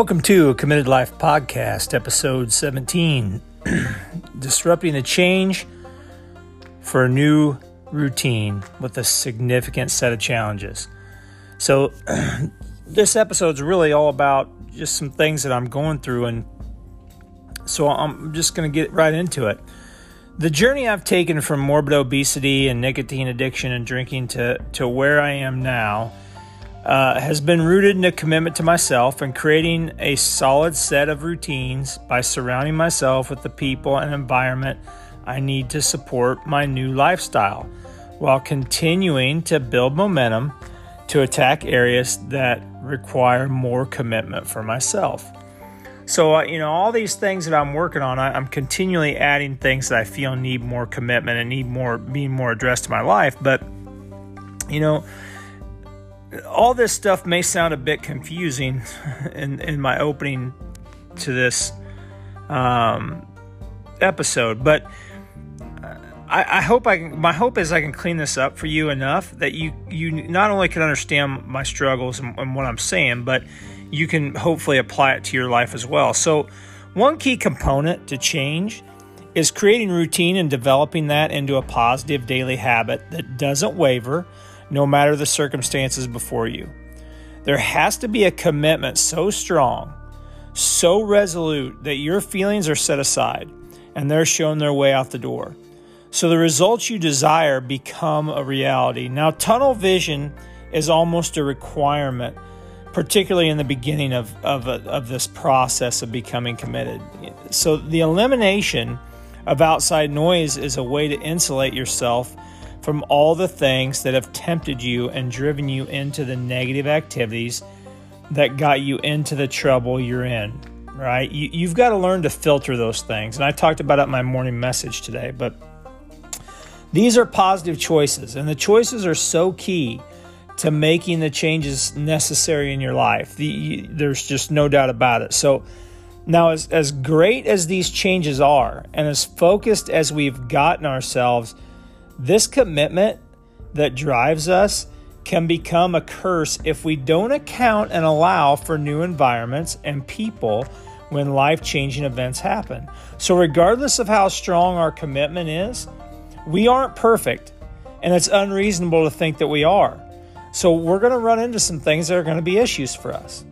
Welcome to a Committed Life Podcast, episode 17 Disrupting the Change for a New Routine with a Significant Set of Challenges. So, this episode is really all about just some things that I'm going through, and so I'm just going to get right into it. The journey I've taken from morbid obesity and nicotine addiction and drinking to, to where I am now uh, has been rooted in a commitment to myself and creating a solid set of routines by surrounding myself with the people and environment I need to support my new lifestyle while continuing to build momentum to attack areas that require more commitment for myself. So, uh, you know, all these things that I'm working on, I, am continually adding things that I feel need more commitment and need more being more addressed to my life. But, you know, all this stuff may sound a bit confusing in, in my opening to this um, episode, but I, I, hope I can, my hope is I can clean this up for you enough that you you not only can understand my struggles and, and what I'm saying, but you can hopefully apply it to your life as well. So, one key component to change is creating routine and developing that into a positive daily habit that doesn't waver no matter the circumstances before you. There has to be a commitment so strong, so resolute that your feelings are set aside and they're shown their way out the door. So the results you desire become a reality. Now, tunnel vision is almost a requirement, particularly in the beginning of, of, of this process of becoming committed. So, the elimination of outside noise is a way to insulate yourself from all the things that have tempted you and driven you into the negative activities that got you into the trouble you're in, right? You, have got to learn to filter those things. And I talked about it in my morning message today, but these are positive choices, and the choices are so key to making the changes necessary in your life. The, you, there's just no doubt about it. So, now, as, as great as these changes are, and as focused as we've gotten ourselves, this commitment that drives us can become a curse if we don't account and allow for new environments and people when life changing events happen. So, regardless of how strong our commitment is, we aren't perfect, and it's unreasonable to think that we are. So, we're going to run into some things that are going to be issues for us.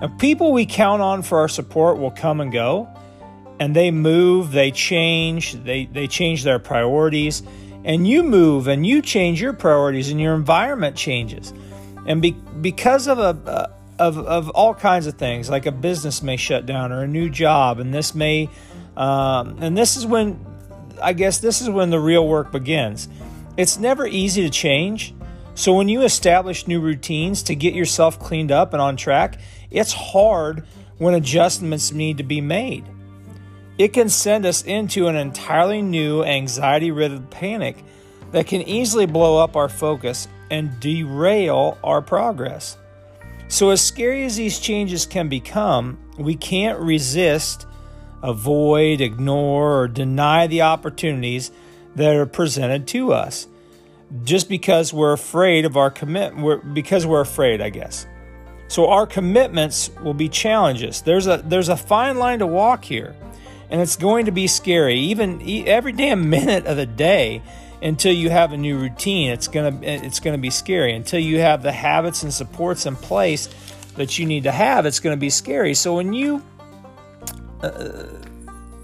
Now, people we count on for our support will come and go, and they move, they change, they, they change their priorities and you move and you change your priorities and your environment changes. And be, because of a of, of all kinds of things, like a business may shut down or a new job, and this may, um, and this is when, I guess this is when the real work begins. It's never easy to change. So when you establish new routines to get yourself cleaned up and on track, it's hard when adjustments need to be made it can send us into an entirely new anxiety ridden panic that can easily blow up our focus and derail our progress. So, as scary as these changes can become, we can't resist, avoid, ignore, or deny the opportunities that are presented to us just because we're afraid of our commitment, because we're afraid, I guess. So, our commitments will be challenges. There's a, there's a fine line to walk here and it's going to be scary. Even every damn minute of the day until you have a new routine it's going to it's going to be scary. Until you have the habits and supports in place that you need to have it's going to be scary. So when you uh,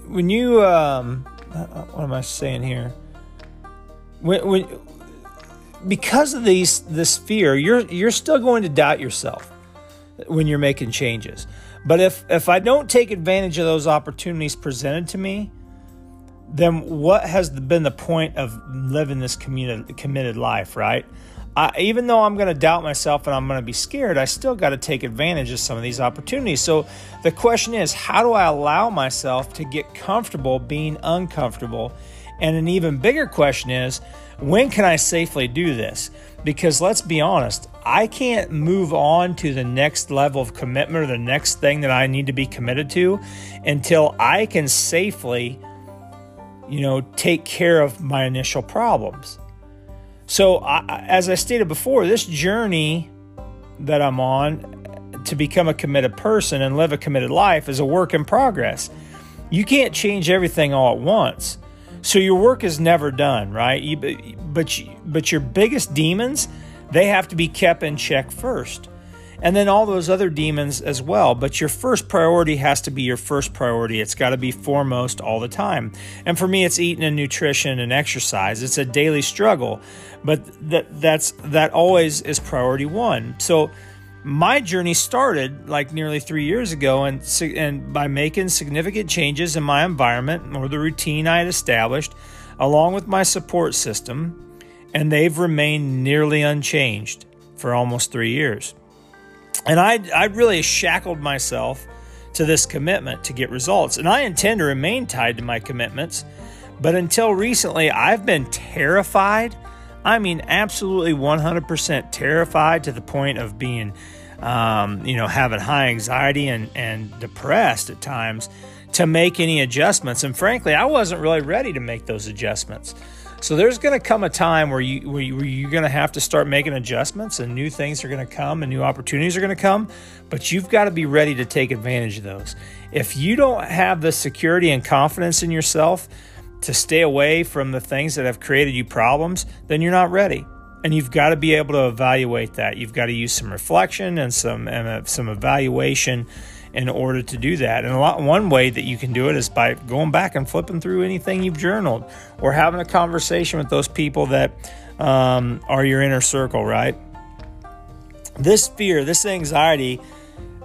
when you um, uh, what am i saying here? When, when because of these this fear you're you're still going to doubt yourself when you're making changes but if if I don't take advantage of those opportunities presented to me, then what has been the point of living this committed, committed life, right? I, even though I'm going to doubt myself and I'm going to be scared, I still got to take advantage of some of these opportunities. So the question is, how do I allow myself to get comfortable being uncomfortable? And an even bigger question is, when can I safely do this? Because let's be honest, I can't move on to the next level of commitment or the next thing that I need to be committed to until I can safely, you know, take care of my initial problems. So, I, as I stated before, this journey that I'm on to become a committed person and live a committed life is a work in progress. You can't change everything all at once. So your work is never done, right? You, but but your biggest demons, they have to be kept in check first and then all those other demons as well. But your first priority has to be your first priority. It's got to be foremost all the time. And for me, it's eating and nutrition and exercise. It's a daily struggle, but that that's that always is priority one. So my journey started like nearly three years ago, and and by making significant changes in my environment or the routine I had established, along with my support system, and they've remained nearly unchanged for almost three years. And I, I really shackled myself to this commitment to get results. And I intend to remain tied to my commitments. But until recently, I've been terrified. I mean, absolutely 100% terrified to the point of being, um, you know, having high anxiety and, and depressed at times to make any adjustments. And frankly, I wasn't really ready to make those adjustments. So there's going to come a time where you where, you, are going to have to start making adjustments, and new things are going to come, and new opportunities are going to come. But you've got to be ready to take advantage of those. If you don't have the security and confidence in yourself to stay away from the things that have created you problems, then you're not ready. And you've got to be able to evaluate that. You've got to use some reflection and some and uh, some evaluation in order to do that. And a lot, one way that you can do it is by going back and flipping through anything you've journaled or having a conversation with those people that um, are your inner circle, right? This fear, this anxiety,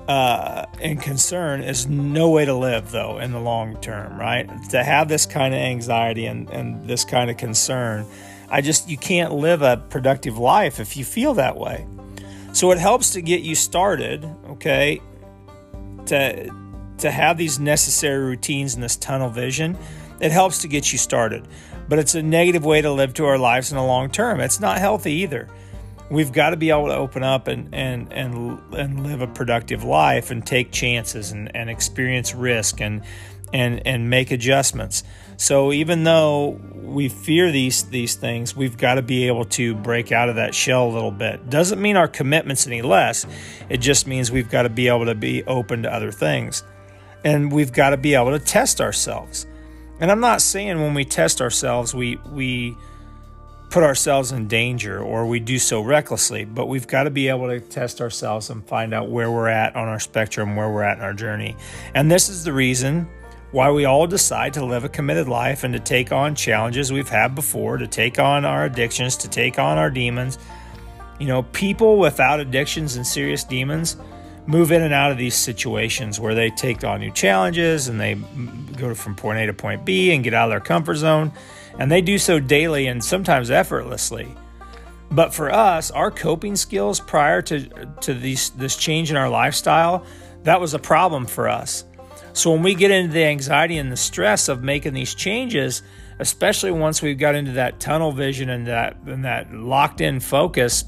uh, and concern is no way to live, though, in the long term, right? To have this kind of anxiety and, and this kind of concern, I just, you can't live a productive life if you feel that way. So it helps to get you started, okay, to to have these necessary routines and this tunnel vision, it helps to get you started. But it's a negative way to live to our lives in the long term. It's not healthy either. We've got to be able to open up and and and and live a productive life and take chances and, and experience risk and and and make adjustments. So even though we fear these these things, we've got to be able to break out of that shell a little bit. Doesn't mean our commitments any less. It just means we've got to be able to be open to other things. And we've got to be able to test ourselves. And I'm not saying when we test ourselves we we put ourselves in danger or we do so recklessly, but we've got to be able to test ourselves and find out where we're at on our spectrum, where we're at in our journey. And this is the reason why we all decide to live a committed life and to take on challenges we've had before, to take on our addictions, to take on our demons. You know, people without addictions and serious demons move in and out of these situations where they take on new challenges and they go from point A to point B and get out of their comfort zone. And they do so daily and sometimes effortlessly. But for us, our coping skills prior to, to these, this change in our lifestyle, that was a problem for us so when we get into the anxiety and the stress of making these changes, especially once we've got into that tunnel vision and that and that locked in focus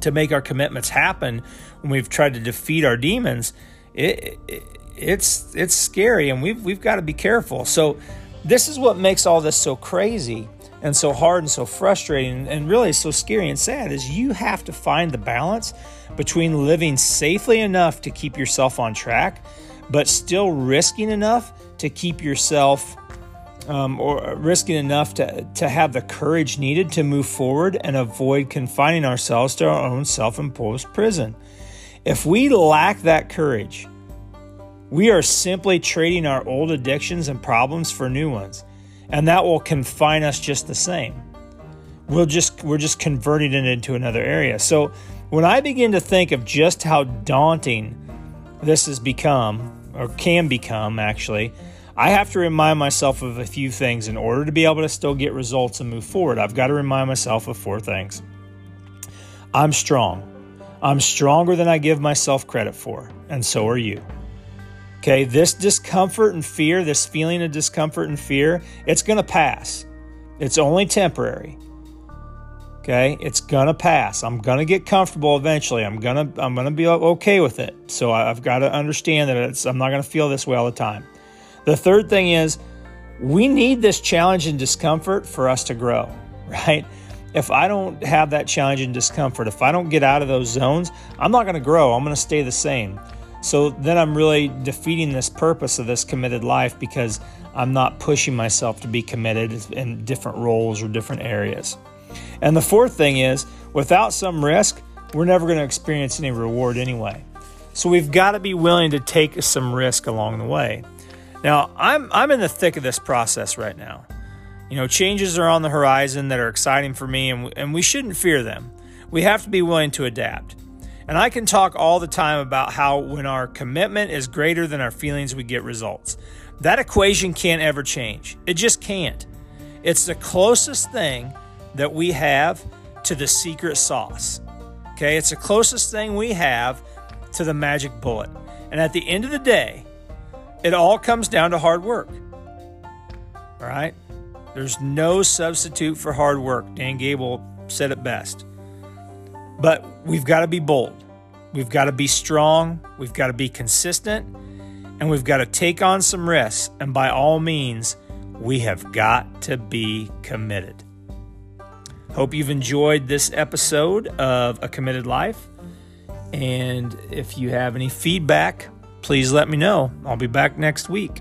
to make our commitments happen, when we've tried to defeat our demons, it, it it's it's scary and we've we've got to be careful. So this is what makes all this so crazy and so hard and so frustrating and really so scary and sad is you have to find the balance between living safely enough to keep yourself on track but still risking enough to keep yourself um, or risking enough to, to have the courage needed to move forward and avoid confining ourselves to our own self imposed prison. If we lack that courage, we are simply trading our old addictions and problems for new ones, and that will confine us just the same. We'll just we're just converting it into another area. So when I begin to think of just how daunting this has become, or can become actually, I have to remind myself of a few things in order to be able to still get results and move forward. I've got to remind myself of four things. I'm strong. I'm stronger than I give myself credit for, and so are you. Okay, this discomfort and fear, this feeling of discomfort and fear, it's going to pass. It's only temporary. Okay, it's gonna pass. I'm gonna get comfortable eventually. I'm gonna I'm gonna be okay with it. So I've got to understand that it's I'm not gonna feel this way all the time. The third thing is we need this challenge and discomfort for us to grow, right? if I don't have that challenge and discomfort, if I don't get out of those zones, I'm not to grow. I'm to stay the same. So then I'm really defeating this purpose of this committed life because I'm not pushing myself to be committed in different roles or different areas. And the fourth thing is, without some risk, we're never going to experience any reward anyway. So we've got to be willing to take some risk along the way. Now, I'm I'm in the thick of this process right now. You know, changes are on the horizon that are exciting for me, and, and we shouldn't fear them. We have to be willing to adapt. And I can talk all the time about how when our commitment is greater than our feelings, we get results. That equation can't ever change. It just can't. It's the closest thing that we have to the secret sauce. Okay, it's the closest thing we have to the magic bullet. And at the end of the day, it all comes down to hard work. All right? There's no substitute for hard work. Dan Gable said it best. But we've got to be bold. We've got to be strong. We've got to be consistent. And we've got to take on some risks. And by all means, we have got to be committed. Hope you've enjoyed this episode of A Committed Life. And if you have any feedback, please let me know. I'll be back next week.